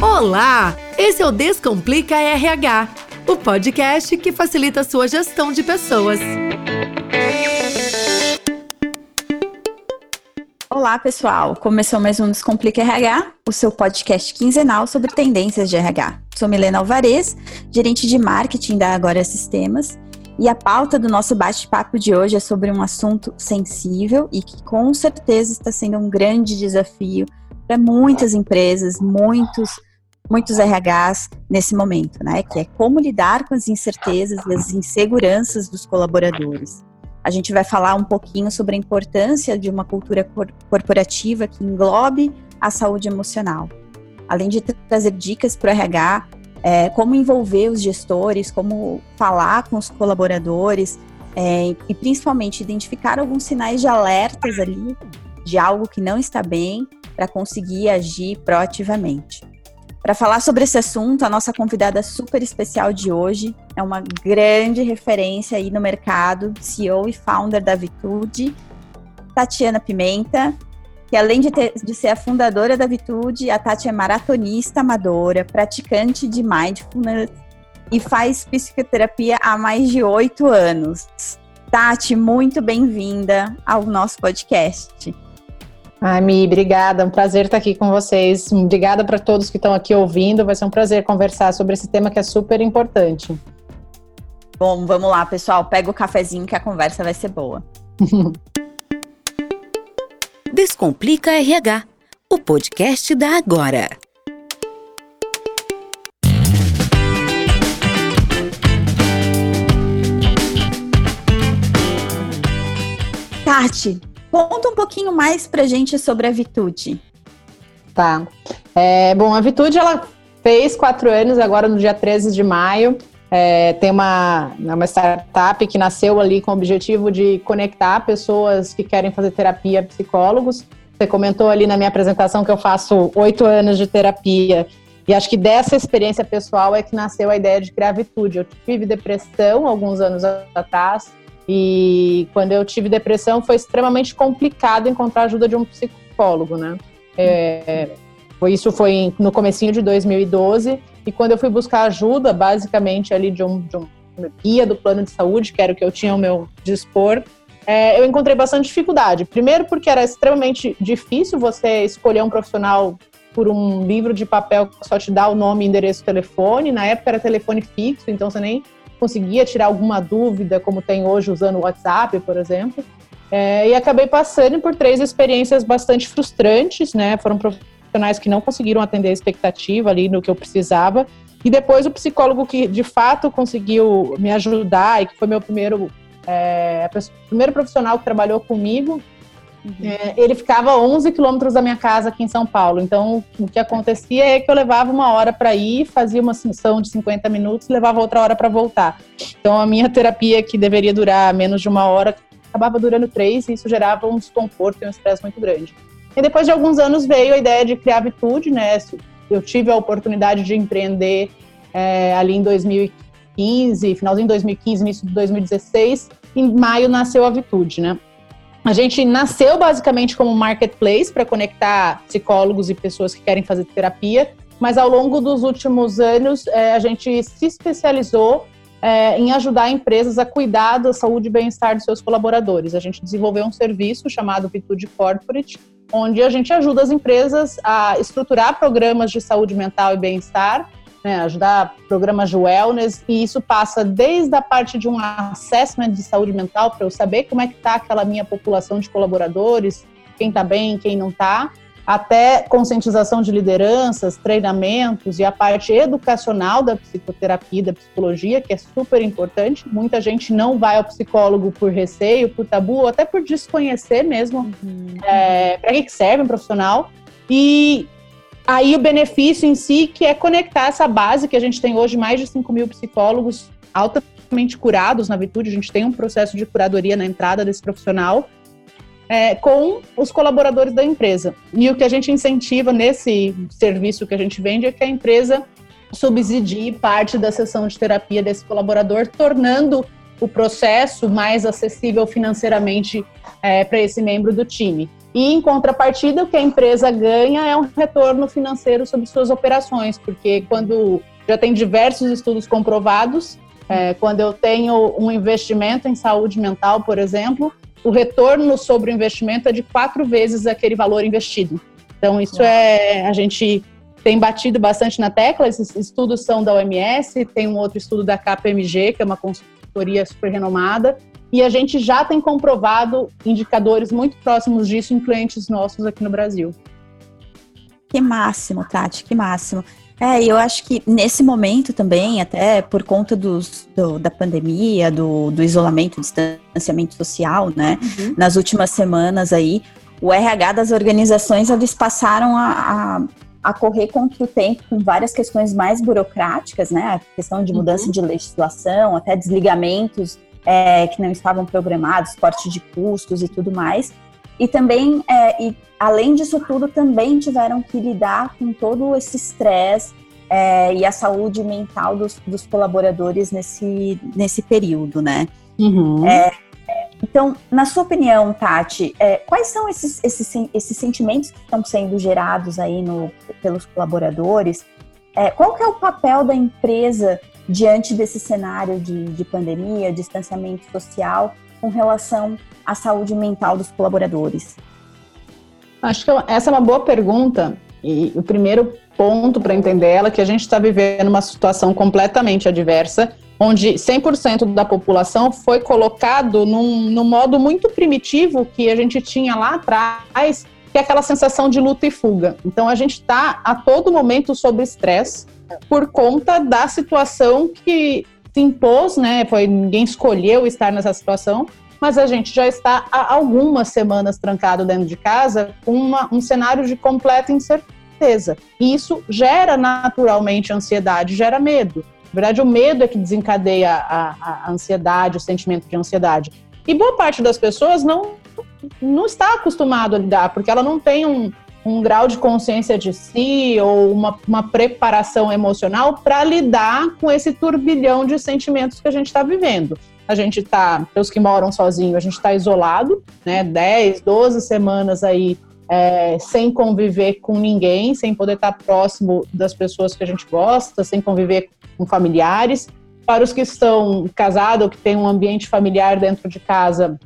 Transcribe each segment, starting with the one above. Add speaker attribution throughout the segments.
Speaker 1: Olá! Esse é o Descomplica RH, o podcast que facilita a sua gestão de pessoas.
Speaker 2: Olá, pessoal! Começou mais um Descomplica RH, o seu podcast quinzenal sobre tendências de RH. Sou Milena Alvarez, gerente de marketing da Agora Sistemas, e a pauta do nosso bate-papo de hoje é sobre um assunto sensível e que com certeza está sendo um grande desafio para muitas empresas, muitos muitos RHs nesse momento, né? Que é como lidar com as incertezas e as inseguranças dos colaboradores. A gente vai falar um pouquinho sobre a importância de uma cultura cor corporativa que englobe a saúde emocional. Além de trazer dicas para o RH é, como envolver os gestores, como falar com os colaboradores é, e principalmente identificar alguns sinais de alertas ali de algo que não está bem para conseguir agir proativamente. Para falar sobre esse assunto, a nossa convidada super especial de hoje é uma grande referência aí no mercado, CEO e founder da Vitude, Tatiana Pimenta, que além de, ter, de ser a fundadora da Vitude, a Tati é maratonista amadora, praticante de mindfulness e faz psicoterapia há mais de oito anos. Tati, muito bem-vinda ao nosso podcast.
Speaker 3: Ai, Mi, obrigada. É um prazer estar aqui com vocês. Obrigada para todos que estão aqui ouvindo. Vai ser um prazer conversar sobre esse tema que é super importante.
Speaker 2: Bom, vamos lá, pessoal. Pega o cafezinho que a conversa vai ser boa.
Speaker 1: Descomplica RH, o podcast da Agora.
Speaker 2: Tati, conta um pouquinho mais pra gente sobre a Vitude.
Speaker 3: Tá. É, bom, a Vitude, ela fez quatro anos agora no dia 13 de maio. É, tem uma, uma startup que nasceu ali com o objetivo de conectar pessoas que querem fazer terapia psicólogos. Você comentou ali na minha apresentação que eu faço oito anos de terapia. E acho que dessa experiência pessoal é que nasceu a ideia de criar Vitude. Eu tive depressão alguns anos atrás. E quando eu tive depressão foi extremamente complicado encontrar ajuda de um psicólogo, né? É, isso foi no comecinho de 2012 e quando eu fui buscar ajuda, basicamente ali de um, de um guia do plano de saúde, que era o que eu tinha ao meu dispor, é, eu encontrei bastante dificuldade. Primeiro porque era extremamente difícil você escolher um profissional por um livro de papel que só te dá o nome, endereço, telefone. Na época era telefone fixo, então você nem conseguia tirar alguma dúvida, como tem hoje usando o WhatsApp, por exemplo. É, e acabei passando por três experiências bastante frustrantes, né? Foram profissionais que não conseguiram atender a expectativa ali no que eu precisava. E depois o psicólogo que de fato conseguiu me ajudar e que foi meu primeiro, é, primeiro profissional que trabalhou comigo, uhum. é, ele ficava 11 quilômetros da minha casa aqui em São Paulo. Então o que acontecia é que eu levava uma hora para ir, fazia uma sessão de 50 minutos, levava outra hora para voltar. Então a minha terapia, que deveria durar menos de uma hora, acabava durando três e isso gerava um desconforto e um estresse muito grande. E depois de alguns anos veio a ideia de criar a Vitude, né? Eu tive a oportunidade de empreender é, ali em 2015, finalzinho de 2015, início de 2016. Em maio nasceu a Vitude, né? A gente nasceu basicamente como um marketplace para conectar psicólogos e pessoas que querem fazer terapia, mas ao longo dos últimos anos é, a gente se especializou é, em ajudar empresas a cuidar da saúde e bem-estar dos seus colaboradores. A gente desenvolveu um serviço chamado Vitude Corporate, onde a gente ajuda as empresas a estruturar programas de saúde mental e bem-estar, né, ajudar programas de wellness, e isso passa desde a parte de um assessment de saúde mental, para eu saber como é que está aquela minha população de colaboradores, quem está bem, quem não está, até conscientização de lideranças, treinamentos e a parte educacional da psicoterapia, da psicologia, que é super importante. Muita gente não vai ao psicólogo por receio, por tabu, ou até por desconhecer mesmo uhum. é, para que serve um profissional. E aí o benefício em si, que é conectar essa base que a gente tem hoje, mais de 5 mil psicólogos altamente curados na Vitude, a gente tem um processo de curadoria na entrada desse profissional, é, com os colaboradores da empresa. E o que a gente incentiva nesse serviço que a gente vende é que a empresa subsidie parte da sessão de terapia desse colaborador, tornando o processo mais acessível financeiramente é, para esse membro do time. E, em contrapartida, o que a empresa ganha é um retorno financeiro sobre suas operações, porque quando já tem diversos estudos comprovados, é, quando eu tenho um investimento em saúde mental, por exemplo, o retorno sobre o investimento é de quatro vezes aquele valor investido. Então, isso é. A gente tem batido bastante na tecla, esses estudos são da OMS, tem um outro estudo da KPMG, que é uma consultoria super renomada, e a gente já tem comprovado indicadores muito próximos disso em clientes nossos aqui no Brasil.
Speaker 2: Que máximo, Tati, que máximo. É, eu acho que nesse momento também, até por conta dos, do, da pandemia, do, do isolamento, distanciamento social, né? Uhum. Nas últimas semanas aí, o RH das organizações, eles passaram a, a, a, correr contra o tempo com várias questões mais burocráticas, né? A questão de mudança uhum. de legislação, até desligamentos é, que não estavam programados, corte de custos e tudo mais. E também, é, e além disso tudo, também tiveram que lidar com todo esse estresse é, e a saúde mental dos, dos, colaboradores nesse, nesse período, né? Uhum. É, então, na sua opinião, Tati, é, quais são esses, esses, esses sentimentos que estão sendo gerados aí no, pelos colaboradores? É, qual que é o papel da empresa diante desse cenário de, de pandemia, distanciamento social, com relação à saúde mental dos colaboradores?
Speaker 3: Acho que essa é uma boa pergunta. E o primeiro ponto para entender ela é que a gente está vivendo uma situação completamente adversa, onde 100% da população foi colocado num, num modo muito primitivo que a gente tinha lá atrás, que é aquela sensação de luta e fuga. Então a gente está a todo momento sob estresse por conta da situação que se impôs, né? Foi ninguém escolheu estar nessa situação, mas a gente já está há algumas semanas trancado dentro de casa com uma, um cenário de completa incerteza. E isso gera naturalmente ansiedade, gera medo. Na verdade, o medo é que desencadeia a, a ansiedade, o sentimento de ansiedade. E boa parte das pessoas não, não está acostumado a lidar, porque ela não tem um, um grau de consciência de si ou uma, uma preparação emocional para lidar com esse turbilhão de sentimentos que a gente está vivendo. A gente está, os que moram sozinhos, a gente está isolado, né? 10, 12 semanas aí é, sem conviver com ninguém, sem poder estar tá próximo das pessoas que a gente gosta, sem conviver com familiares. Para os que estão casados ou que têm um ambiente familiar dentro de casa,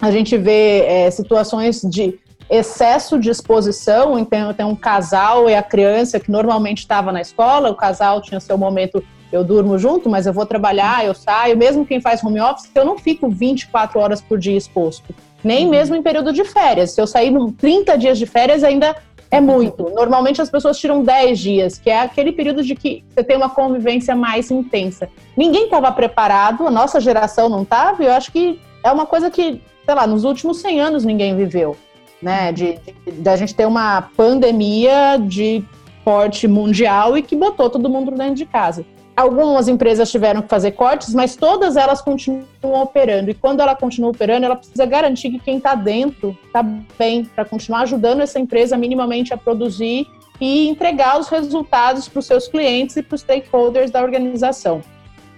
Speaker 3: a gente vê é, situações de excesso de exposição, então tem um casal e a criança que normalmente estava na escola, o casal tinha seu momento, eu durmo junto, mas eu vou trabalhar, eu saio, mesmo quem faz home office, eu não fico 24 horas por dia exposto, nem uhum. mesmo em período de férias. Se eu sair 30 dias de férias, ainda é muito. Normalmente as pessoas tiram 10 dias, que é aquele período de que você tem uma convivência mais intensa. Ninguém estava preparado, a nossa geração não estava, e eu acho que é uma coisa que, sei lá, nos últimos 100 anos ninguém viveu né? De, de, de, a gente ter uma pandemia de porte mundial e que botou todo mundo dentro de casa. Algumas empresas tiveram que fazer cortes, mas todas elas continuam operando. E quando ela continua operando, ela precisa garantir que quem está dentro está bem, para continuar ajudando essa empresa minimamente a produzir e entregar os resultados para os seus clientes e para os stakeholders da organização.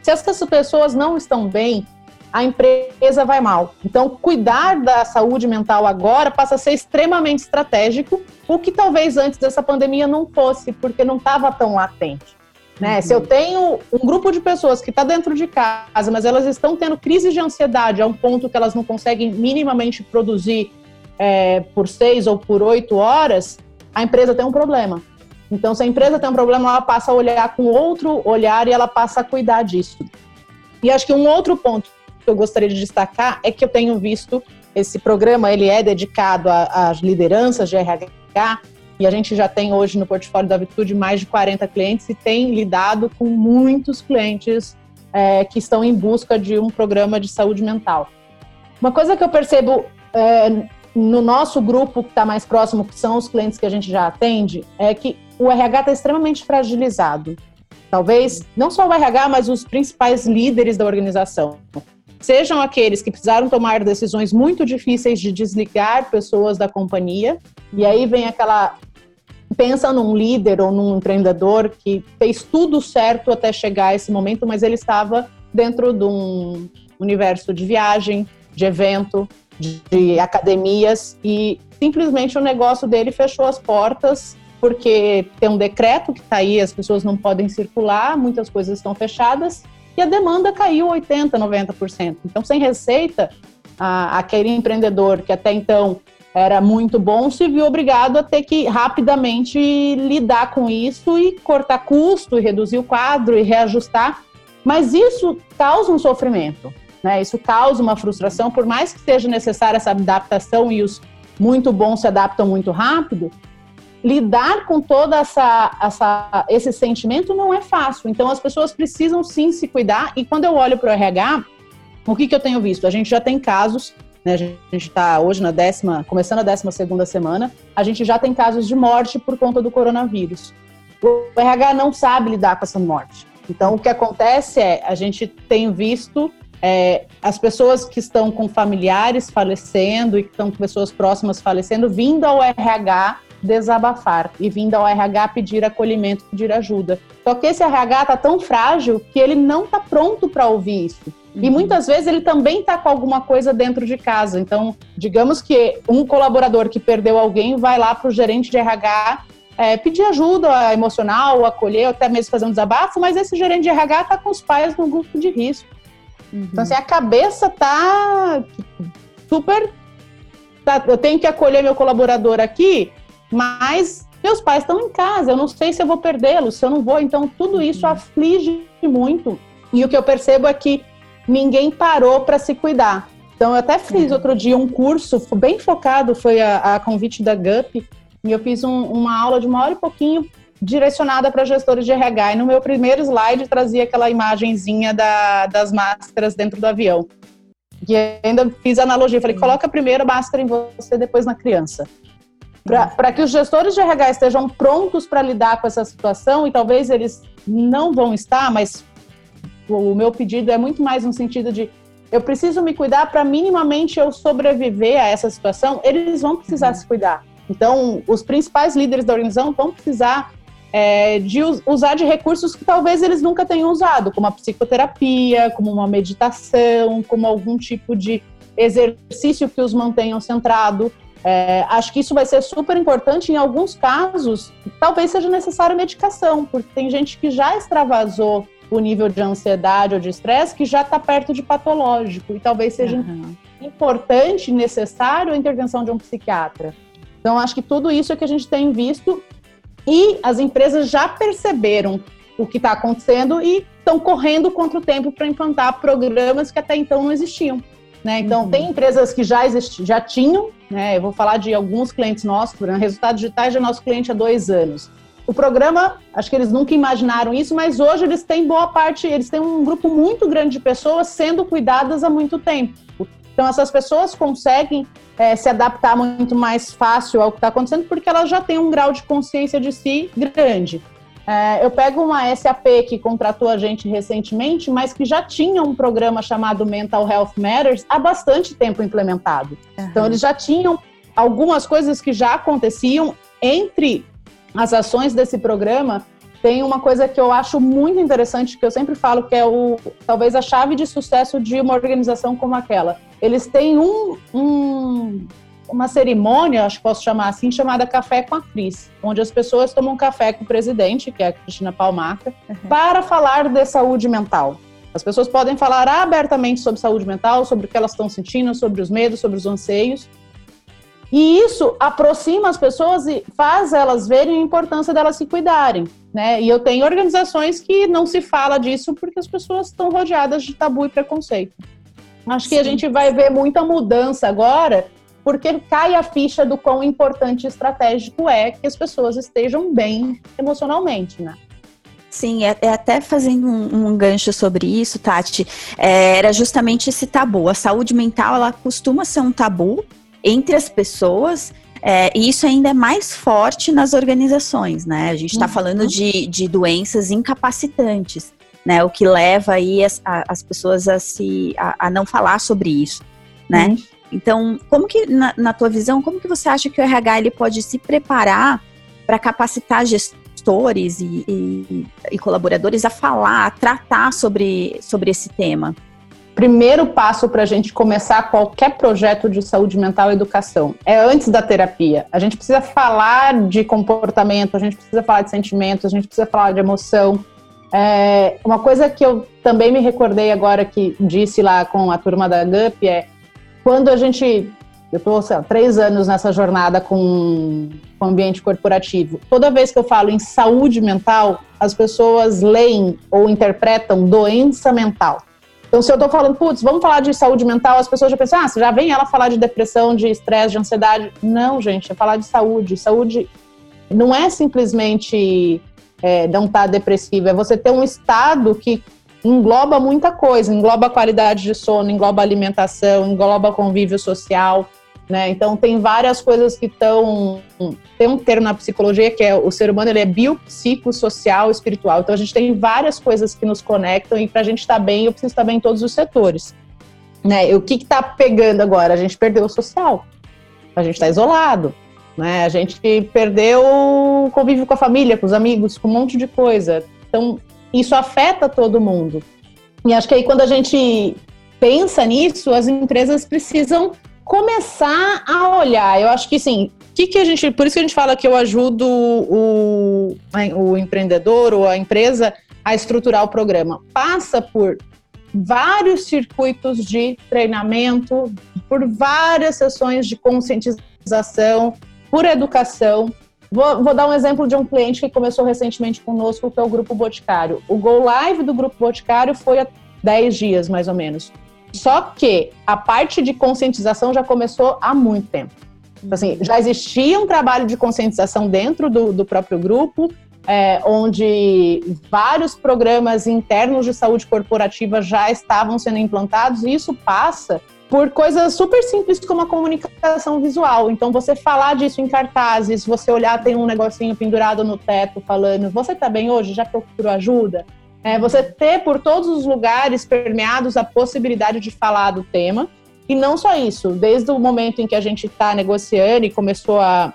Speaker 3: Se essas pessoas não estão bem, a empresa vai mal. Então, cuidar da saúde mental agora passa a ser extremamente estratégico, o que talvez antes dessa pandemia não fosse, porque não estava tão latente. Né? Uhum. Se eu tenho um grupo de pessoas que está dentro de casa, mas elas estão tendo crise de ansiedade a um ponto que elas não conseguem minimamente produzir é, por seis ou por oito horas, a empresa tem um problema. Então, se a empresa tem um problema, ela passa a olhar com outro olhar e ela passa a cuidar disso. E acho que um outro ponto que eu gostaria de destacar é que eu tenho visto esse programa, ele é dedicado às lideranças de RH, e a gente já tem hoje no portfólio da Vitude mais de 40 clientes e tem lidado com muitos clientes é, que estão em busca de um programa de saúde mental. Uma coisa que eu percebo é, no nosso grupo que está mais próximo, que são os clientes que a gente já atende, é que o RH está extremamente fragilizado. Talvez não só o RH, mas os principais líderes da organização sejam aqueles que precisaram tomar decisões muito difíceis de desligar pessoas da companhia, e aí vem aquela. Pensa num líder ou num empreendedor que fez tudo certo até chegar a esse momento, mas ele estava dentro de um universo de viagem, de evento, de, de academias e simplesmente o negócio dele fechou as portas porque tem um decreto que está aí, as pessoas não podem circular, muitas coisas estão fechadas e a demanda caiu 80%, 90%. Então, sem receita, a, aquele empreendedor que até então era muito bom se viu obrigado a ter que rapidamente lidar com isso e cortar custo e reduzir o quadro e reajustar. Mas isso causa um sofrimento, né? Isso causa uma frustração, por mais que seja necessária essa adaptação e os muito bons se adaptam muito rápido, lidar com toda essa, essa esse sentimento não é fácil. Então as pessoas precisam sim se cuidar. E quando eu olho para o RH, o que, que eu tenho visto? A gente já tem casos, né, a gente está hoje na décima, começando a décima segunda semana, a gente já tem casos de morte por conta do coronavírus. O RH não sabe lidar com essa morte. Então o que acontece é, a gente tem visto é, as pessoas que estão com familiares falecendo e que estão com pessoas próximas falecendo, vindo ao RH desabafar e vindo ao RH pedir acolhimento, pedir ajuda. Só que esse RH está tão frágil que ele não está pronto para ouvir isso. Uhum. E muitas vezes ele também está com alguma coisa dentro de casa. Então, digamos que um colaborador que perdeu alguém vai lá para o gerente de RH é, pedir ajuda emocional, acolher, ou até mesmo fazer um desabafo, mas esse gerente de RH está com os pais no grupo de risco. Uhum. Então, assim, a cabeça tá super. Tá, eu tenho que acolher meu colaborador aqui, mas meus pais estão em casa, eu não sei se eu vou perdê-los, se eu não vou. Então, tudo isso uhum. aflige muito. E o que eu percebo é que ninguém parou para se cuidar. Então, eu até fiz uhum. outro dia um curso bem focado, foi a, a convite da GUP, e eu fiz um, uma aula de uma hora e pouquinho direcionada para gestores de RH. E no meu primeiro slide trazia aquela imagenzinha da, das máscaras dentro do avião. E ainda fiz analogia, falei, coloca primeiro a máscara em você, depois na criança. Para que os gestores de RH estejam prontos para lidar com essa situação, e talvez eles não vão estar, mas o meu pedido é muito mais no sentido de eu preciso me cuidar para minimamente eu sobreviver a essa situação, eles vão precisar uhum. se cuidar. Então, os principais líderes da organização vão precisar é, de usar de recursos que talvez eles nunca tenham usado, como a psicoterapia, como uma meditação, como algum tipo de exercício que os mantenham centrado. É, acho que isso vai ser super importante. Em alguns casos, talvez seja necessária medicação, porque tem gente que já extravasou o nível de ansiedade ou de estresse que já está perto de patológico, e talvez seja uhum. importante, necessário a intervenção de um psiquiatra. Então, acho que tudo isso é que a gente tem visto e as empresas já perceberam o que está acontecendo e estão correndo contra o tempo para implantar programas que até então não existiam. Né? Então, uhum. tem empresas que já, existi, já tinham, né? eu vou falar de alguns clientes nossos, por exemplo, Resultados Digitais é nosso cliente há dois anos. O programa, acho que eles nunca imaginaram isso, mas hoje eles têm boa parte, eles têm um grupo muito grande de pessoas sendo cuidadas há muito tempo. Então, essas pessoas conseguem é, se adaptar muito mais fácil ao que está acontecendo, porque elas já têm um grau de consciência de si grande. É, eu pego uma SAP que contratou a gente recentemente, mas que já tinha um programa chamado Mental Health Matters há bastante tempo implementado. Uhum. Então, eles já tinham algumas coisas que já aconteciam. Entre as ações desse programa, tem uma coisa que eu acho muito interessante, que eu sempre falo que é o talvez a chave de sucesso de uma organização como aquela. Eles têm um, um uma cerimônia, acho que posso chamar assim, chamada Café com a Cris, onde as pessoas tomam café com o presidente, que é a Cristina Palmaca, uhum. para falar de saúde mental. As pessoas podem falar abertamente sobre saúde mental, sobre o que elas estão sentindo, sobre os medos, sobre os anseios, e isso aproxima as pessoas e faz elas verem a importância delas se cuidarem, né? E eu tenho organizações que não se fala disso porque as pessoas estão rodeadas de tabu e preconceito. Acho Sim. que a gente vai ver muita mudança agora, porque cai a ficha do quão importante e estratégico é que as pessoas estejam bem emocionalmente, né?
Speaker 2: Sim, é, é, até fazendo um, um, gancho sobre isso, Tati, é, era justamente esse tabu. A saúde mental, ela costuma ser um tabu, entre as pessoas, é, e isso ainda é mais forte nas organizações, né? A gente está uhum. falando de, de doenças incapacitantes, né? O que leva aí as, a, as pessoas a, se, a, a, não falar sobre isso, né? Uhum. Então, como que, na, na, tua visão, como que você acha que o RH ele pode se preparar para capacitar gestores e, e, e, colaboradores a falar, a tratar sobre, sobre esse tema?
Speaker 3: primeiro passo para a gente começar qualquer projeto de saúde mental e educação. É antes da terapia. A gente precisa falar de comportamento, a gente precisa falar de sentimentos, a gente precisa falar de emoção. É, uma coisa que eu também me recordei agora que disse lá com a turma da GUP é quando a gente. Eu estou três anos nessa jornada com o ambiente corporativo. Toda vez que eu falo em saúde mental, as pessoas leem ou interpretam doença mental. Então, se eu estou falando, putz, vamos falar de saúde mental, as pessoas já pensam, ah, você já vem ela falar de depressão, de estresse, de ansiedade. Não, gente, é falar de saúde. Saúde não é simplesmente é, não estar tá depressivo, é você ter um estado que engloba muita coisa, engloba qualidade de sono, engloba alimentação, engloba convívio social. Né? Então tem várias coisas que estão tem um termo na psicologia que é o ser humano ele é biopsicossocial espiritual. Então a gente tem várias coisas que nos conectam e para a gente estar tá bem eu preciso estar tá bem em todos os setores. Né? E o que está pegando agora? A gente perdeu o social, a gente está isolado, né? A gente perdeu o convívio com a família, com os amigos, com um monte de coisa. Então isso afeta todo mundo. E acho que aí quando a gente pensa nisso, as empresas precisam começar a olhar. Eu acho que sim. Que que a gente, por isso que a gente fala que eu ajudo o, o empreendedor ou a empresa a estruturar o programa. Passa por vários circuitos de treinamento, por várias sessões de conscientização, por educação. Vou, vou, dar um exemplo de um cliente que começou recentemente conosco, que é o Grupo Boticário. O Go Live do Grupo Boticário foi há 10 dias, mais ou menos. Só que a parte de conscientização já começou há muito tempo. Então, assim, já existia um trabalho de conscientização dentro do, do próprio grupo, é, onde vários programas internos de saúde corporativa já estavam sendo implantados, e isso passa por coisas super simples como a comunicação visual. Então, você falar disso em cartazes, você olhar, tem um negocinho pendurado no teto falando: Você tá bem hoje? Já procurou ajuda? É, você ter por todos os lugares permeados a possibilidade de falar do tema. E não só isso, desde o momento em que a gente está negociando e começou a,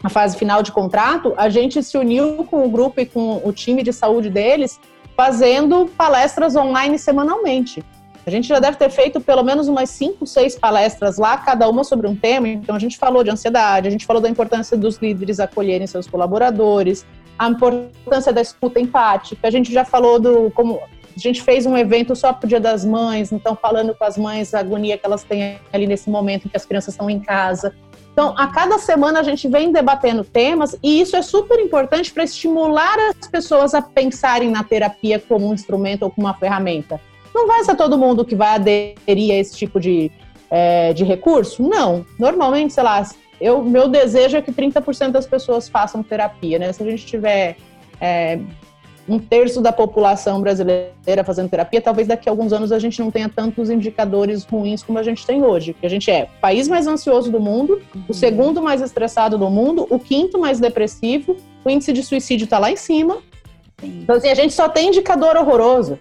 Speaker 3: a fase final de contrato, a gente se uniu com o grupo e com o time de saúde deles, fazendo palestras online semanalmente. A gente já deve ter feito pelo menos umas cinco, seis palestras lá, cada uma sobre um tema. Então, a gente falou de ansiedade, a gente falou da importância dos líderes acolherem seus colaboradores, a importância da escuta empática. A gente já falou do como a gente fez um evento só para o Dia das Mães, então falando com as mães a agonia que elas têm ali nesse momento em que as crianças estão em casa. Então, a cada semana a gente vem debatendo temas e isso é super importante para estimular as pessoas a pensarem na terapia como um instrumento ou como uma ferramenta. Não vai ser todo mundo que vai aderir a esse tipo de, é, de recurso? Não. Normalmente, sei lá, eu, meu desejo é que 30% das pessoas façam terapia, né? Se a gente tiver é, um terço da população brasileira fazendo terapia, talvez daqui a alguns anos a gente não tenha tantos indicadores ruins como a gente tem hoje. Porque a gente é o país mais ansioso do mundo, o segundo mais estressado do mundo, o quinto mais depressivo, o índice de suicídio está lá em cima. Então, assim, a gente só tem indicador horroroso.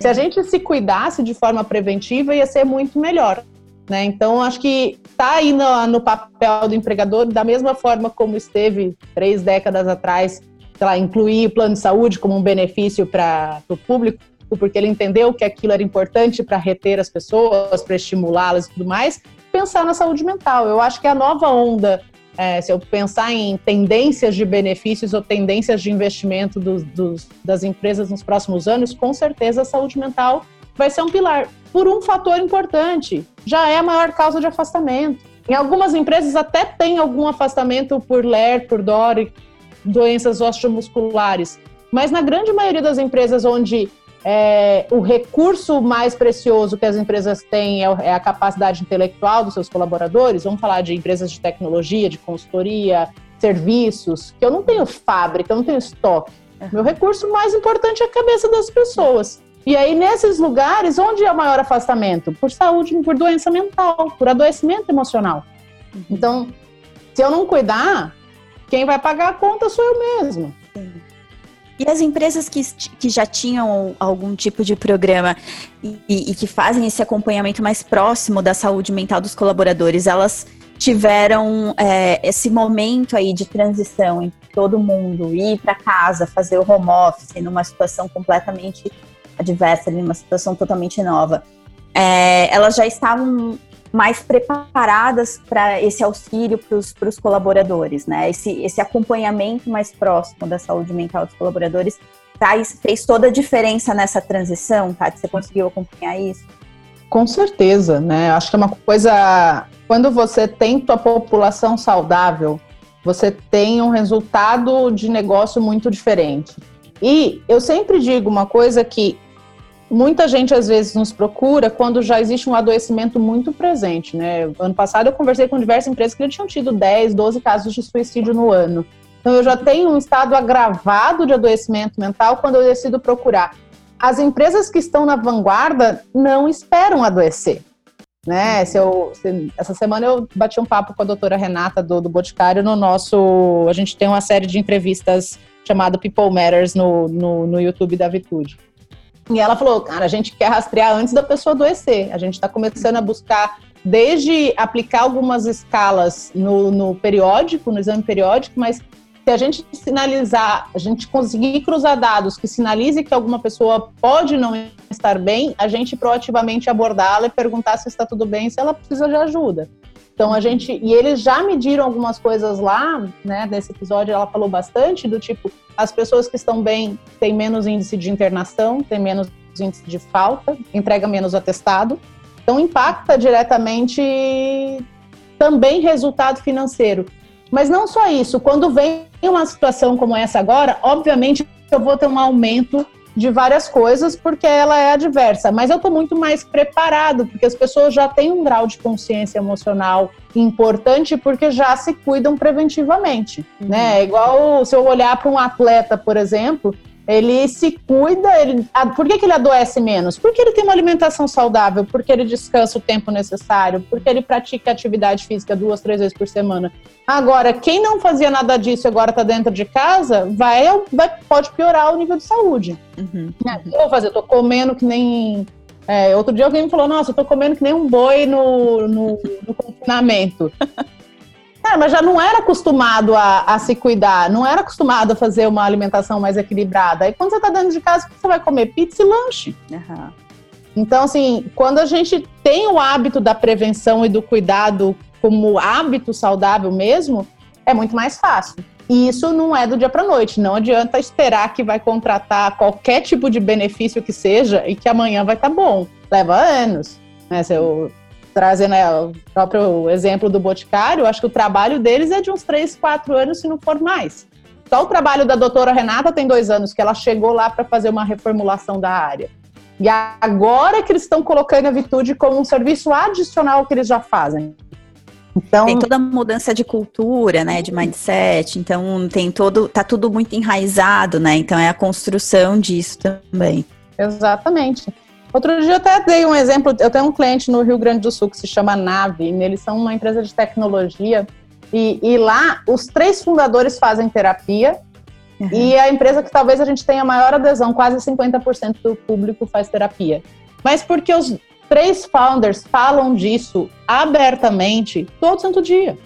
Speaker 3: Se a gente se cuidasse de forma preventiva, ia ser muito melhor. Né? Então, acho que está aí no, no, papel do empregador, da mesma forma como esteve três décadas atrás, sei lá, incluir o plano de saúde como um benefício para o público, porque ele entendeu que aquilo era importante para reter as pessoas, para estimulá-las e tudo mais, pensar na saúde mental. Eu acho que a nova onda, é, se eu pensar em tendências de benefícios ou tendências de investimento das empresas nos próximos anos, com certeza a saúde mental vai ser um pilar por um fator importante. Já é a maior causa de afastamento. Em algumas empresas até tem algum afastamento por LER, por DOR, doenças osteomusculares. Mas na grande maioria das empresas onde é, o recurso mais precioso que as empresas têm é, é a capacidade intelectual dos seus colaboradores, vamos falar de empresas de tecnologia, de consultoria, serviços, que eu não tenho fábrica, eu não tenho estoque. Meu recurso mais importante é a cabeça das pessoas. E aí, nesses lugares, onde é o maior afastamento? Por saúde, por doença mental, por adoecimento emocional. Uhum. Então, se eu não cuidar, quem vai pagar a conta sou eu mesmo.
Speaker 2: E as empresas que, que já tinham algum tipo de programa e, e, que fazem esse acompanhamento mais próximo da saúde mental dos colaboradores, elas tiveram é, esse momento aí de transição em todo mundo ir para casa, fazer o home office numa situação completamente adversa, ali, uma situação totalmente nova. é, elas já estavam mais preparadas para esse auxílio para os colaboradores, né? Esse, esse acompanhamento mais próximo da saúde mental dos colaboradores faz, fez toda a diferença nessa transição, tá? Você conseguiu acompanhar isso?
Speaker 3: Com certeza, né? Acho que é uma coisa. Quando você tem tua população saudável, você tem um resultado de negócio muito diferente. E eu sempre digo uma coisa que muita gente às vezes nos procura quando já existe um adoecimento muito presente, né? Ano passado eu conversei com diversas empresas que já tinham tido 10, 12 casos de suicídio no ano. Então eu já tenho um estado agravado de adoecimento mental quando eu decido procurar. As empresas que estão na vanguarda não esperam adoecer. Né? Se eu, se, essa semana eu bati um papo com a doutora Renata do, do Boticário no nosso. A gente tem uma série de entrevistas chamada People Matters no, no, no YouTube da Vitude. E ela falou, cara, a gente quer rastrear antes da pessoa adoecer. A gente está começando a buscar desde aplicar algumas escalas no, no periódico, no exame periódico, mas se a gente sinalizar, a gente conseguir cruzar dados que sinalize que alguma pessoa pode não estar bem, a gente proativamente abordá-la e perguntar se está tudo bem, se ela precisa de ajuda. Então a gente e eles já mediram algumas coisas lá, né? Nesse episódio ela falou bastante do tipo as pessoas que estão bem têm menos índice de internação, têm menos índice de falta, entrega menos atestado. Então impacta diretamente também resultado financeiro. Mas não só isso, quando vem uma situação como essa agora, obviamente eu vou ter um aumento de várias coisas porque ela é adversa, mas eu estou muito mais preparado porque as pessoas já têm um grau de consciência emocional importante porque já se cuidam preventivamente, uhum. né? É igual se eu olhar para um atleta, por exemplo, ele se cuida, ele, por que, que ele adoece menos? Porque ele tem uma alimentação saudável, porque ele descansa o tempo necessário, porque ele pratica atividade física duas, três vezes por semana. Agora, quem não fazia nada disso e agora está dentro de casa, vai, vai, pode piorar o nível de saúde. Uhum. É, o que eu vou fazer? Eu tô comendo que nem. É, outro dia alguém me falou: Nossa, eu tô comendo que nem um boi no, no, no confinamento. É, mas já não era acostumado a, a, se cuidar, não era acostumado a fazer uma alimentação mais equilibrada. Aí quando você está dentro de casa, você vai comer pizza e lanche. Uhum. Então, assim, quando a gente tem o hábito da prevenção e do cuidado como hábito saudável mesmo, é muito mais fácil. E isso não é do dia para noite. Não adianta esperar que vai contratar qualquer tipo de benefício que seja e que amanhã vai estar tá bom. Leva anos. Né? Se eu trazendo né, o próprio exemplo do Boticário, acho que o trabalho deles é de uns 3, 4 anos, se não for mais. Só o trabalho da doutora Renata tem dois anos, que ela chegou lá para fazer uma reformulação da área. E agora que eles estão colocando a Vitude como um serviço adicional que eles já fazem.
Speaker 2: Então, tem toda a mudança de cultura, né, de mindset, então tem todo, tá tudo muito enraizado, né? Então é a construção disso também.
Speaker 3: Exatamente. Outro dia eu até dei um exemplo, eu tenho um cliente no Rio Grande do Sul que se chama Nave, eles são uma empresa de tecnologia e, e lá os três fundadores fazem terapia uhum. e a empresa que talvez a gente tenha maior adesão, quase 50% do público faz terapia. Mas porque os três founders falam disso abertamente todo santo dia.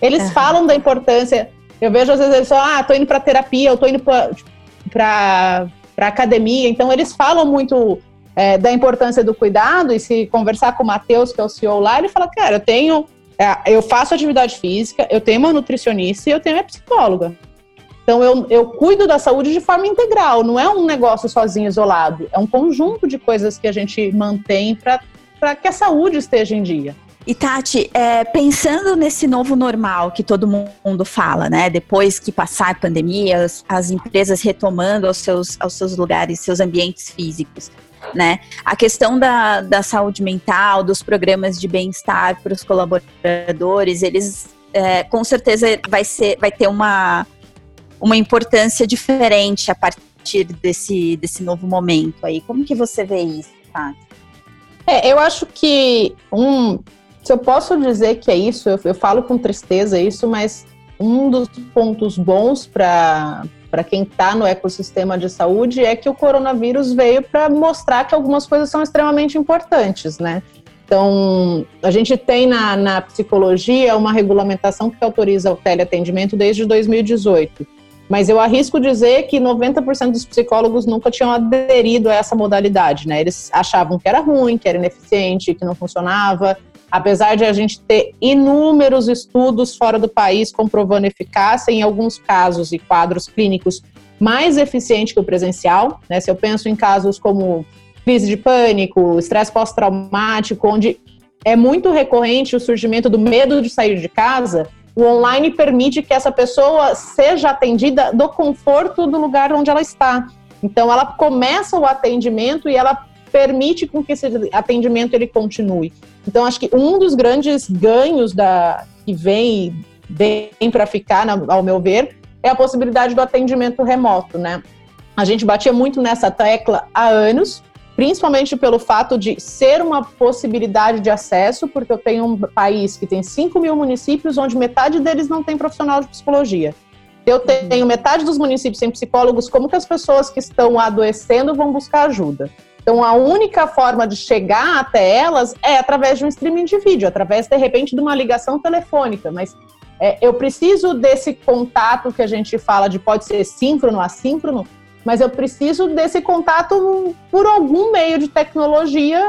Speaker 3: Eles uhum. falam da importância. Eu vejo às vezes eles falam, ah, tô indo para terapia, eu tô indo para para academia. Então eles falam muito é, da importância do cuidado e se conversar com o Matheus, que é o CEO lá, ele fala, cara, eu tenho, é, eu faço atividade física, eu tenho uma nutricionista e eu tenho uma psicóloga. Então eu, eu cuido da saúde de forma integral, não é um negócio sozinho, isolado, é um conjunto de coisas que a gente mantém para que a saúde esteja em dia.
Speaker 2: E Tati, é, pensando nesse novo normal que todo mundo fala, né? Depois que passar a pandemia, as, as empresas retomando aos seus, aos seus lugares, seus ambientes físicos né? A questão da, da saúde mental, dos programas de bem-estar para os colaboradores, eles é, com certeza vai, ser, vai ter uma, uma importância diferente a partir desse, desse novo momento aí. Como que você vê isso, Tati?
Speaker 3: É, eu acho que um, se eu posso dizer que é isso, eu, eu falo com tristeza isso, mas um dos pontos bons para para quem está no ecossistema de saúde é que o coronavírus veio para mostrar que algumas coisas são extremamente importantes, né? Então, a gente tem na, na psicologia uma regulamentação que autoriza o teleatendimento desde 2018. mas eu arrisco dizer que 90% dos psicólogos nunca tinham aderido a essa modalidade, né? Eles achavam que era ruim, que era ineficiente, que não funcionava. Apesar de a gente ter inúmeros estudos fora do país comprovando eficácia, em alguns casos e quadros clínicos mais eficiente que o presencial, né? Se eu penso em casos como crise de pânico, estresse pós-traumático, onde é muito recorrente o surgimento do medo de sair de casa, o online permite que essa pessoa seja atendida do conforto do lugar onde ela está. Então, ela começa o atendimento e ela permite com que esse atendimento ele continue. Então, acho que um dos grandes ganhos da que vem, vem para ficar, ao meu ver, é a possibilidade do atendimento remoto, né? A gente batia muito nessa tecla há anos, principalmente pelo fato de ser uma possibilidade de acesso, porque eu tenho um país que tem 5 mil municípios, onde metade deles não tem profissional de psicologia. Eu tenho metade dos municípios sem psicólogos, como que as pessoas que estão adoecendo vão buscar ajuda? Então, a única forma de chegar até elas é através de um streaming de vídeo, através, de repente, de uma ligação telefônica. Mas é, eu preciso desse contato que a gente fala de pode ser síncrono, assíncrono, mas eu preciso desse contato por algum meio de tecnologia,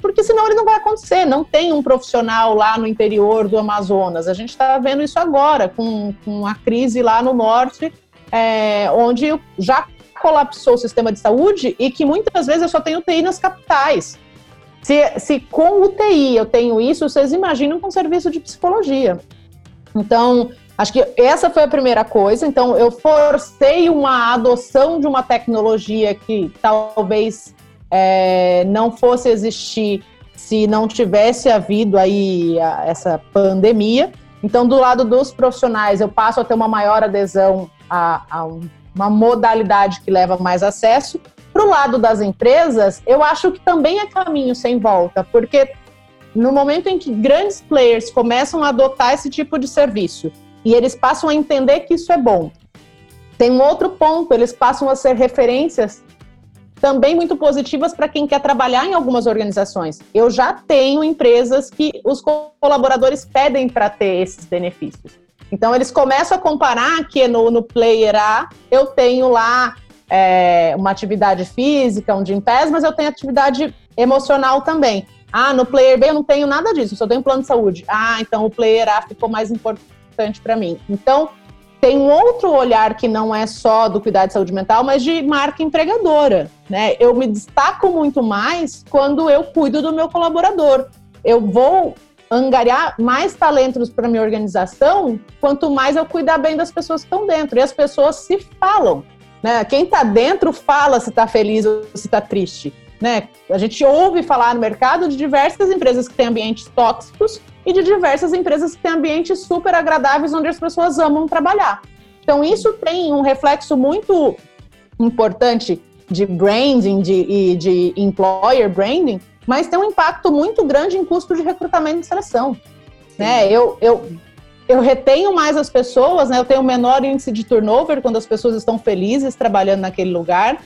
Speaker 3: porque senão ele não vai acontecer. Não tem um profissional lá no interior do Amazonas. A gente está vendo isso agora, com, com a crise lá no norte, é, onde já colapsou o sistema de saúde e que muitas vezes eu só tenho UTI nas capitais. Se, se com UTI eu tenho isso, vocês imaginam com serviço de psicologia. Então, Acho que essa foi a primeira coisa. Então, eu forcei uma adoção de uma tecnologia que talvez é, não fosse existir se não tivesse havido aí a, essa pandemia. Então, do lado dos profissionais, eu passo a ter uma maior adesão a, a uma modalidade que leva mais acesso. Para o lado das empresas, eu acho que também é caminho sem volta, porque no momento em que grandes players começam a adotar esse tipo de serviço, e eles passam a entender que isso é bom. Tem um outro ponto, eles passam a ser referências também muito positivas para quem quer trabalhar em algumas organizações. Eu já tenho empresas que os colaboradores pedem para ter esses benefícios. Então, eles começam a comparar que no, no Player A eu tenho lá é, uma atividade física, um Gympass, mas eu tenho atividade emocional também. Ah, no Player B eu não tenho nada disso, só tenho plano de saúde. Ah, então o Player A ficou mais importante importante para mim. Então, tem um outro olhar que não é só do cuidado de saúde mental, mas de marca empregadora, né? Eu me destaco muito mais quando eu cuido do meu colaborador. Eu vou angariar mais talentos para minha organização, quanto mais eu cuidar bem das pessoas que estão dentro. E as pessoas se falam, né? Quem está dentro fala se está feliz ou se está triste, né? A gente ouve falar no mercado de diversas empresas que têm ambientes tóxicos e de diversas empresas que têm ambientes super agradáveis onde as pessoas amam trabalhar. Então, isso tem um reflexo muito importante de branding de, e de employer branding, mas tem um impacto muito grande em custo de recrutamento e seleção. Né? Eu, eu, eu retenho mais as pessoas, né? eu tenho um menor índice de turnover quando as pessoas estão felizes trabalhando naquele lugar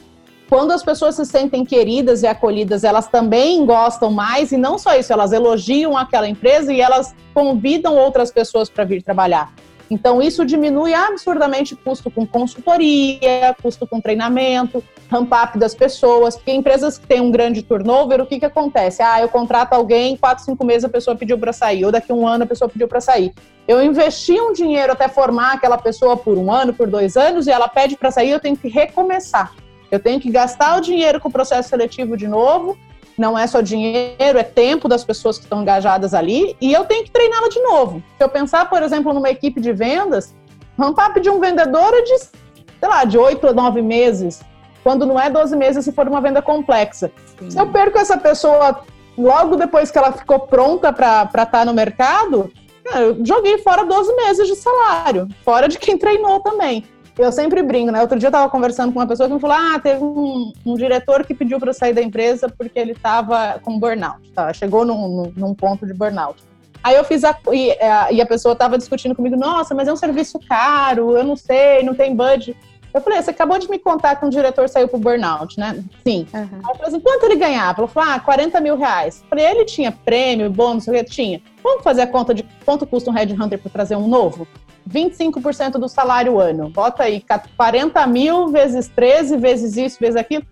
Speaker 3: quando as pessoas se sentem queridas e acolhidas, elas também gostam mais, e não só isso, elas elogiam aquela empresa e elas convidam outras pessoas para vir trabalhar. Então, isso diminui absurdamente custo com consultoria, custo com treinamento, ramp-up das pessoas, porque empresas que têm um grande turnover, o que, que acontece? Ah, eu contrato alguém, quatro, cinco meses a pessoa pediu para sair, ou daqui a um ano a pessoa pediu para sair. Eu investi um dinheiro até formar aquela pessoa por um ano, por dois anos, e ela pede para sair, eu tenho que recomeçar. Eu tenho que gastar o dinheiro com o processo seletivo de novo. Não é só dinheiro, é tempo das pessoas que estão engajadas ali. E eu tenho que treiná-la de novo. Se eu pensar, por exemplo, numa equipe de vendas, ramp-up de um vendedor é de, sei lá, de 8 a 9 meses. Quando não é 12 meses se for uma venda complexa. Sim. Se eu perco essa pessoa logo depois que ela ficou pronta para estar tá no mercado, eu joguei fora 12 meses de salário, fora de quem treinou também eu sempre brinco, né? Outro dia eu tava conversando com uma pessoa que me falou: ah, teve um, um diretor que pediu para sair da empresa porque ele tava com burnout, tá? chegou num, num, ponto de burnout. Aí eu fiz a. E, a, e a pessoa tava discutindo comigo: nossa, mas é um serviço caro, eu não sei, não tem budget. Eu falei, você acabou de me contar que um diretor saiu pro burnout, né? Sim. Uhum. Aí eu falei assim, quanto ele ganhava? Ela falou, ah, 40 mil reais. Eu falei, ele tinha prêmio, bônus, tinha. Vamos fazer a conta de quanto custa um headhunter para trazer um novo? 25% do salário ano. Bota aí, 40 mil vezes 13, vezes isso, vezes aquilo.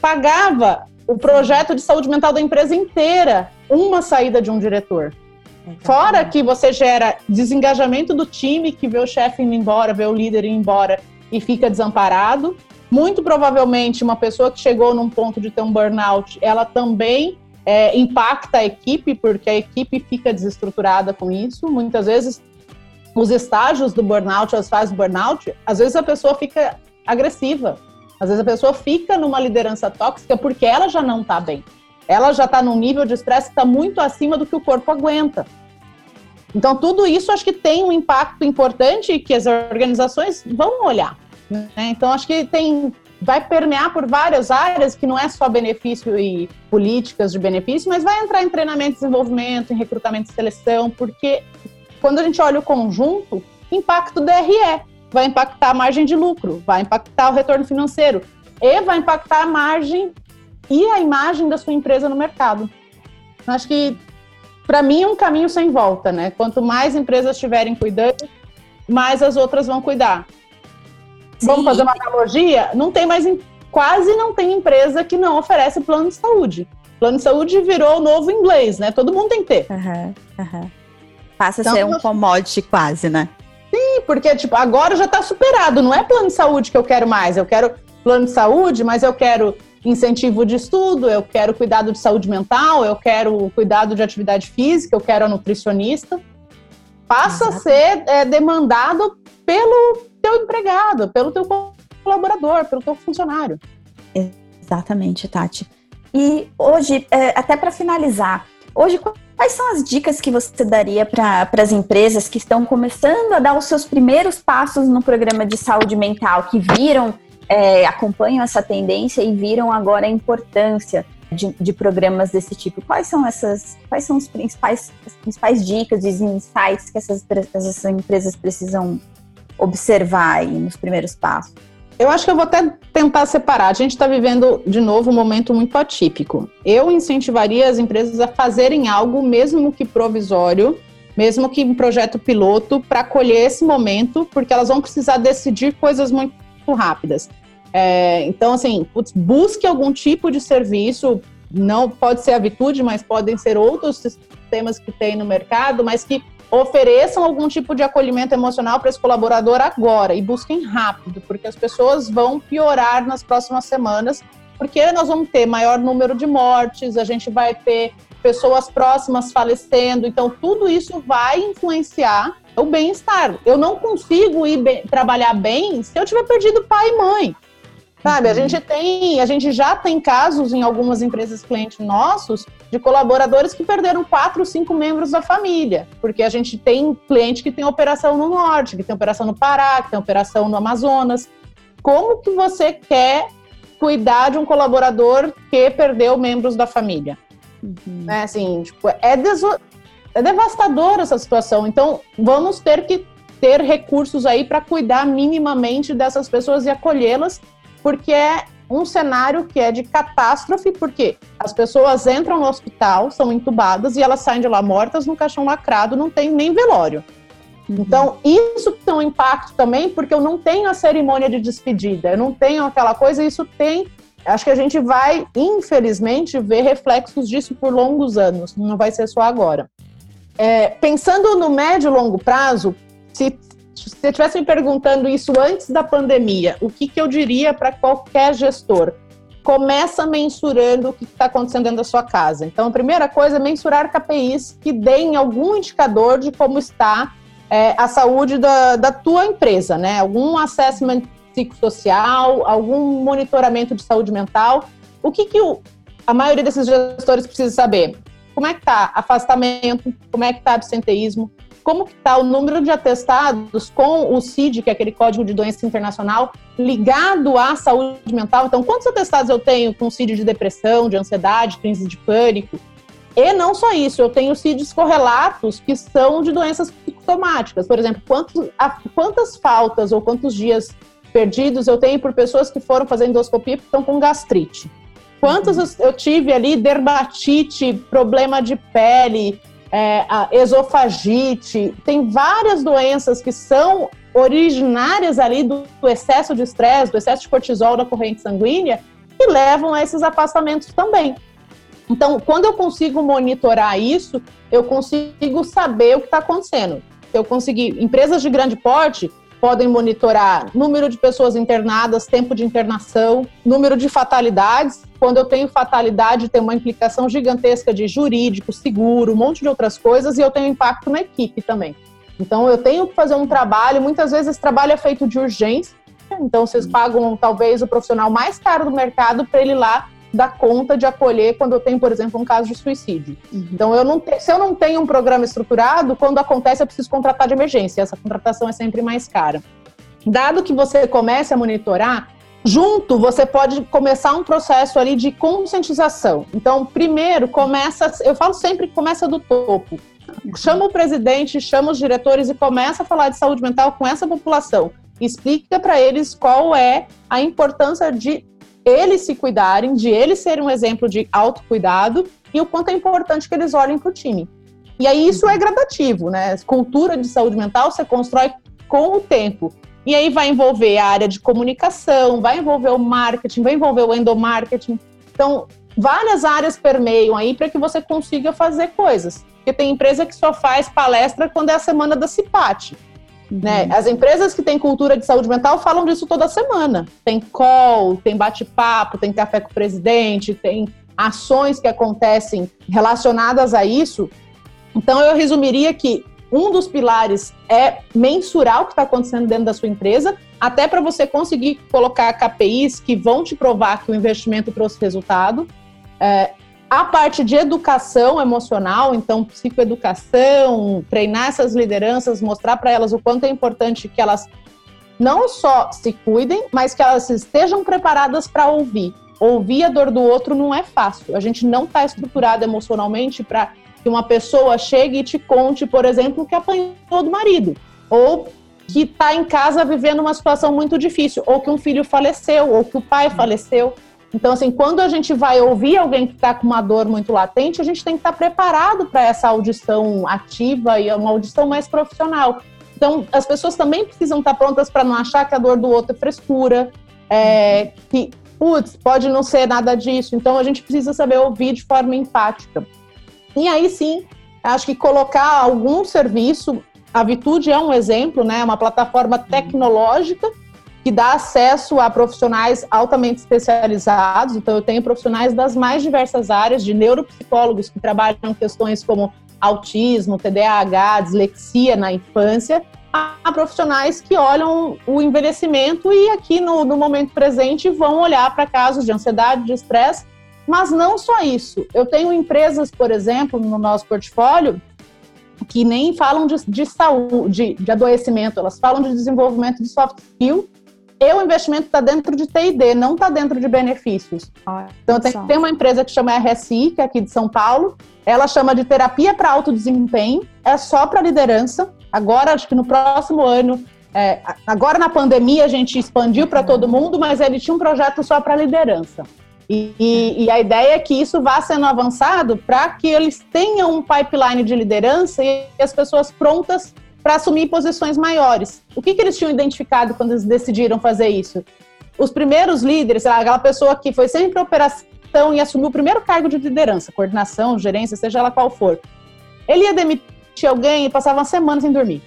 Speaker 3: Pagava o projeto de saúde mental da empresa inteira uma saída de um diretor. Fora que você gera desengajamento do time, que vê o chefe indo embora, vê o líder indo embora e fica desamparado. Muito provavelmente, uma pessoa que chegou num ponto de ter um burnout, ela também é, impacta a equipe, porque a equipe fica desestruturada com isso. Muitas vezes, os estágios do burnout, as fases do burnout, às vezes a pessoa fica agressiva. Às vezes a pessoa fica numa liderança tóxica porque ela já não está bem ela já está num nível de estresse que está muito acima do que o corpo aguenta. Então, tudo isso acho que tem um impacto importante que as organizações vão olhar. Né? Então, acho que tem vai permear por várias áreas que não é só benefício e políticas de benefício, mas vai entrar em treinamento desenvolvimento, em recrutamento e seleção, porque quando a gente olha o conjunto, impacto do RE vai impactar a margem de lucro, vai impactar o retorno financeiro e vai impactar a margem e a imagem da sua empresa no mercado. Acho que, para mim, é um caminho sem volta, né? Quanto mais empresas estiverem cuidando, mais as outras vão cuidar. Sim. Vamos fazer uma analogia? Não tem mais, quase não tem empresa que não oferece plano de saúde. Plano de saúde virou o novo inglês, né? Todo mundo tem que ter.
Speaker 2: Uhum, uhum. Passa então, a ser um commodity quase, né?
Speaker 3: Sim, porque, tipo, agora já está superado. Não é plano de saúde que eu quero mais. Eu quero plano de saúde, mas eu quero incentivo de estudo, eu quero cuidado de saúde mental, eu quero cuidado de atividade física, eu quero a nutricionista. Passa Exato. a ser é, demandado pelo teu empregado, pelo teu colaborador, pelo teu funcionário.
Speaker 2: Exatamente, Tati. E hoje, é, até para finalizar, hoje quais são as dicas que você daria para as empresas que estão começando a dar os seus primeiros passos no programa de saúde mental, que viram é, acompanham essa tendência e viram agora a importância de, de, programas desse tipo. Quais são essas, quais são os principais, as principais dicas e insights que essas, essas empresas precisam observar nos primeiros passos?
Speaker 3: Eu acho que eu vou até tentar separar. A gente está vivendo, de novo, um momento muito atípico. Eu incentivaria as empresas a fazerem algo, mesmo que provisório, mesmo que um projeto piloto, para colher esse momento, porque elas vão precisar decidir coisas muito rápidas. É, então, assim, busque algum tipo de serviço, não pode ser a Vitude, mas podem ser outros sistemas que tem no mercado, mas que ofereçam algum tipo de acolhimento emocional para esse colaborador agora e busquem rápido, porque as pessoas vão piorar nas próximas semanas, porque nós vamos ter maior número de mortes, a gente vai ter pessoas próximas falecendo, então tudo isso vai influenciar o bem-estar. Eu não consigo ir bem, trabalhar bem se eu tiver perdido pai e mãe. Sabe, uhum. a gente tem, a gente já tem casos em algumas empresas clientes nossos de colaboradores que perderam quatro, cinco membros da família, porque a gente tem cliente que tem operação no norte, que tem operação no Pará, que tem operação no Amazonas. Como que você quer cuidar de um colaborador que perdeu membros da família? Uhum. É assim, tipo, é, é devastadora essa situação. Então, vamos ter que ter recursos aí para cuidar minimamente dessas pessoas e acolhê-las, porque é um cenário que é de catástrofe, porque as pessoas entram no hospital, são entubadas e elas saem de lá mortas no caixão lacrado, não tem nem velório. Uhum. Então, isso tem um impacto também, porque eu não tenho a cerimônia de despedida, eu não tenho aquela coisa, isso tem. Acho que a gente vai, infelizmente, ver reflexos disso por longos anos, não vai ser só agora. É, pensando no médio e longo prazo, se você estivesse me perguntando isso antes da pandemia, o que, que eu diria para qualquer gestor? Começa mensurando o que está acontecendo dentro da sua casa. Então, a primeira coisa é mensurar KPIs que deem algum indicador de como está é, a saúde da, da tua empresa, né? Algum assessment psicossocial, algum monitoramento de saúde mental. O que, que o, a maioria desses gestores precisa saber? como é que está afastamento, como é que está absenteísmo, como que está o número de atestados com o CID, que é aquele Código de Doença Internacional, ligado à saúde mental. Então, quantos atestados eu tenho com CID de depressão, de ansiedade, crise de pânico? E não só isso, eu tenho CIDs correlatos que são de doenças psicossomáticas. Por exemplo, quantos, a, quantas faltas ou quantos dias perdidos eu tenho por pessoas que foram fazer endoscopia porque estão com gastrite? Quantos eu tive ali dermatite, problema de pele, é, a esofagite, tem várias doenças que são originárias ali do, do excesso de estresse, do excesso de cortisol da corrente sanguínea, que levam a esses afastamentos também. Então, quando eu consigo monitorar isso, eu consigo saber o que está acontecendo. Eu consegui, empresas de grande porte podem monitorar número de pessoas internadas, tempo de internação, número de fatalidades. Quando eu tenho fatalidade, tem uma implicação gigantesca de jurídico, seguro, um monte de outras coisas, e eu tenho impacto na equipe também. Então, eu tenho que fazer um trabalho, muitas vezes esse trabalho é feito de urgência, então vocês pagam talvez o profissional mais caro do mercado para ele ir lá dar conta de acolher quando eu tenho, por exemplo, um caso de suicídio. Então, eu não te, se eu não tenho um programa estruturado, quando acontece, eu preciso contratar de emergência. Essa contratação é sempre mais cara. Dado que você comece a monitorar, junto você pode começar um processo ali de conscientização. Então, primeiro, começa, eu falo sempre que começa do topo. Chama o presidente, chama os diretores e começa a falar de saúde mental com essa população. Explica para eles qual é a importância de eles se cuidarem, de eles serem um exemplo de autocuidado e o quanto é importante que eles olhem para o time. E aí isso é gradativo, né? Cultura de saúde mental você constrói com o tempo. E aí vai envolver a área de comunicação, vai envolver o marketing, vai envolver o endomarketing. Então, várias áreas permeiam aí para que você consiga fazer coisas. Porque tem empresa que só faz palestra quando é a semana da CIPAT. Né? Uhum. As empresas que têm cultura de saúde mental falam disso toda semana. Tem call, tem bate-papo, tem café com o presidente, tem ações que acontecem relacionadas a isso. Então, eu resumiria que um dos pilares é mensurar o que está acontecendo dentro da sua empresa, até para você conseguir colocar KPIs que vão te provar que o investimento trouxe resultado. É, a parte de educação emocional, então psicoeducação, treinar essas lideranças, mostrar para elas o quanto é importante que elas não só se cuidem, mas que elas estejam preparadas para ouvir. Ouvir a dor do outro não é fácil. A gente não está estruturado emocionalmente para que uma pessoa chegue e te conte, por exemplo, que apanhou do marido, ou que está em casa vivendo uma situação muito difícil, ou que um filho faleceu, ou que o pai faleceu. Então, assim, quando a gente vai ouvir alguém que está com uma dor muito latente, a gente tem que estar tá preparado para essa audição ativa e uma audição mais profissional. Então, as pessoas também precisam estar tá prontas para não achar que a dor do outro é frescura, é, que, putz, pode não ser nada disso. Então, a gente precisa saber ouvir de forma empática. E aí sim, acho que colocar algum serviço, a Vitude é um exemplo, né? Uma plataforma tecnológica que dá acesso a profissionais altamente especializados. Então, eu tenho profissionais das mais diversas áreas, de neuropsicólogos que trabalham questões como autismo, TDAH, dislexia na infância, a profissionais que olham o envelhecimento e aqui no, no momento presente vão olhar para casos de ansiedade, de estresse, mas não só isso. Eu tenho empresas, por exemplo, no nosso portfólio, que nem falam de, de saúde, de, de adoecimento, elas falam de desenvolvimento de soft skill o investimento está dentro de TID, não está dentro de benefícios. então, tem, tem uma empresa que chama RSI, que é aqui de São Paulo, ela chama de terapia para alto desempenho, é só para liderança. Agora, acho que no próximo ano, é, agora na pandemia a gente expandiu para todo mundo, mas ele tinha um projeto só para liderança. E, e, e, a ideia é que isso vá sendo avançado para que eles tenham um pipeline de liderança e as pessoas prontas para assumir posições maiores. O que, que eles tinham identificado quando eles decidiram fazer isso? Os primeiros líderes, aquela pessoa que foi sempre operação e assumiu o primeiro cargo de liderança, coordenação, gerência, seja ela qual for. Ele ia demitir alguém e passava uma semana sem dormir.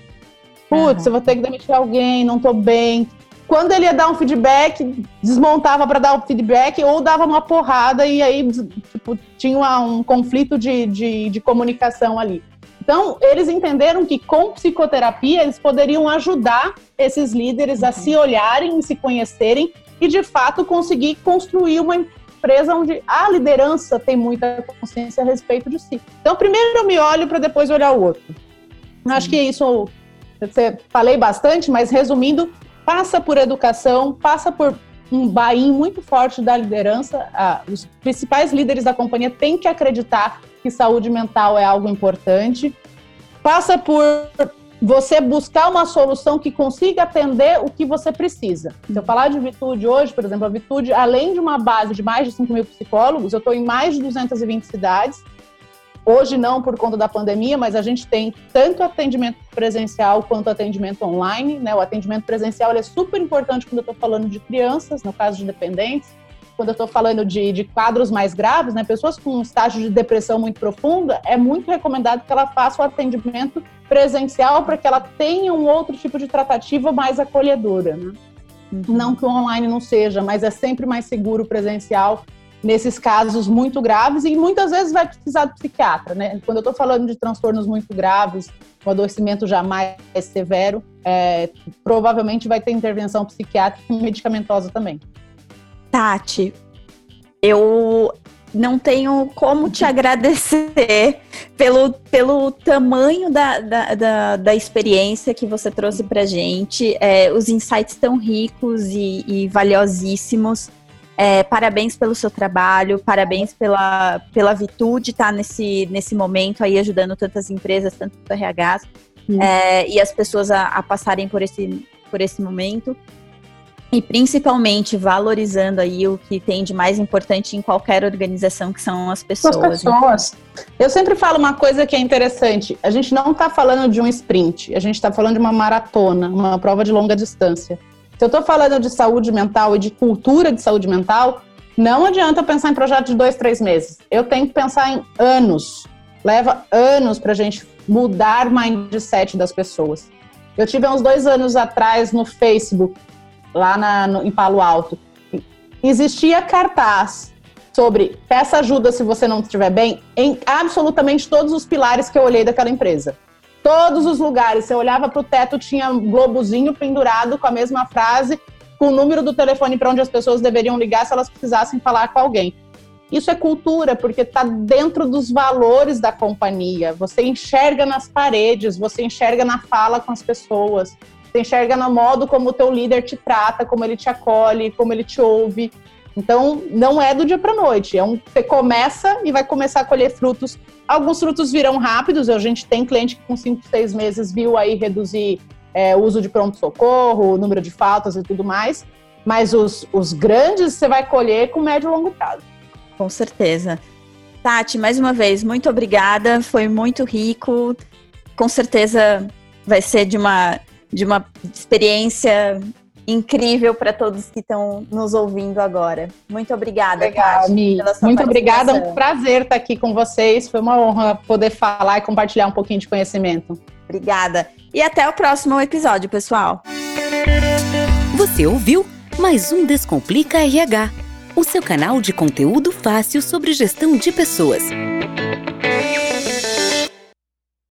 Speaker 3: Putz, uhum. eu vou ter que demitir alguém, não estou bem. Quando ele ia dar um feedback, desmontava para dar o feedback ou dava uma porrada e aí tipo, tinha um conflito de, de, de comunicação ali. Então, eles entenderam que com psicoterapia eles poderiam ajudar esses líderes a se olharem, se conhecerem e, de fato, conseguir construir uma empresa onde a liderança tem muita consciência a respeito de si. Então, primeiro eu me olho para depois olhar o outro. Acho que isso, eu falei bastante, mas resumindo, passa por educação, passa por um buy muito forte da liderança. Ah, os principais líderes da companhia têm que acreditar que saúde mental é algo importante. Passa por você buscar uma solução que consiga atender o que você precisa. Se eu falar de Vitude hoje, por exemplo, a Vitude, além de uma base de mais de 5 mil psicólogos, eu estou em mais de 220 cidades. Hoje não por conta da pandemia, mas a gente tem tanto atendimento presencial quanto atendimento online. Né? O atendimento presencial é super importante quando eu estou falando de crianças, no caso de dependentes, quando eu estou falando de, de, quadros mais graves, né, pessoas com um estágio de depressão muito profunda, é muito recomendado que ela faça o atendimento presencial para que ela tenha um outro tipo de tratativa mais acolhedora. Né? Uhum. Não que o online não seja, mas é sempre mais seguro presencial nesses casos muito graves e muitas vezes vai precisar de psiquiatra, né? Quando eu estou falando de transtornos muito graves, um adoecimento já mais severo, é, provavelmente vai ter intervenção psiquiátrica e medicamentosa também.
Speaker 2: Tati, eu não tenho como te agradecer pelo, pelo tamanho da, da, da, da experiência que você trouxe para gente, é, os insights tão ricos e, e valiosíssimos. É, parabéns pelo seu trabalho, parabéns pela, pela virtude estar nesse, nesse momento aí ajudando tantas empresas, tanto o RH é, e as pessoas a, a, passarem por esse, por esse momento. E principalmente valorizando aí o que tem de mais importante em qualquer organização, que são as pessoas.
Speaker 3: As pessoas. Eu sempre falo uma coisa que é interessante. A gente não está falando de um sprint, a gente está falando de uma maratona, uma prova de longa distância. Se eu estou falando de saúde mental e de cultura de saúde mental, não adianta pensar em projeto de dois, três meses. Eu tenho que pensar em anos. Leva anos para a gente mudar o mindset das pessoas. Eu tive uns dois anos atrás no Facebook, lá na, no, em Palo Alto. Existia cartaz sobre peça ajuda se você não estiver bem em absolutamente todos os pilares que eu olhei daquela empresa todos os lugares. Você olhava para o teto, tinha um globozinho pendurado com a mesma frase, com o número do telefone para onde as pessoas deveriam ligar se elas precisassem falar com alguém. Isso é cultura, porque está dentro dos valores da companhia. Você enxerga nas paredes, você enxerga na fala com as pessoas, você enxerga no modo como o teu líder te trata, como ele te acolhe, como ele te ouve. Então, não é do dia para noite. É um, você começa e vai começar a colher frutos. Alguns frutos virão rápidos. A gente tem cliente que com 5, 6 meses viu aí reduzir é, o uso de pronto-socorro, número de faltas e tudo mais. Mas os, os grandes você vai colher com médio e longo prazo.
Speaker 2: Com certeza. Tati, mais uma vez, muito obrigada. Foi muito rico. Com certeza vai ser de uma, de uma experiência incrível para todos que estão nos ouvindo agora. Muito obrigada,
Speaker 3: Legal. Muito obrigada, um prazer estar aqui com vocês. Foi uma honra poder falar e compartilhar um pouquinho de conhecimento.
Speaker 2: Obrigada. E até o próximo episódio, pessoal.
Speaker 4: Você ouviu mais um Descomplica RH, o seu canal de conteúdo fácil sobre gestão de pessoas.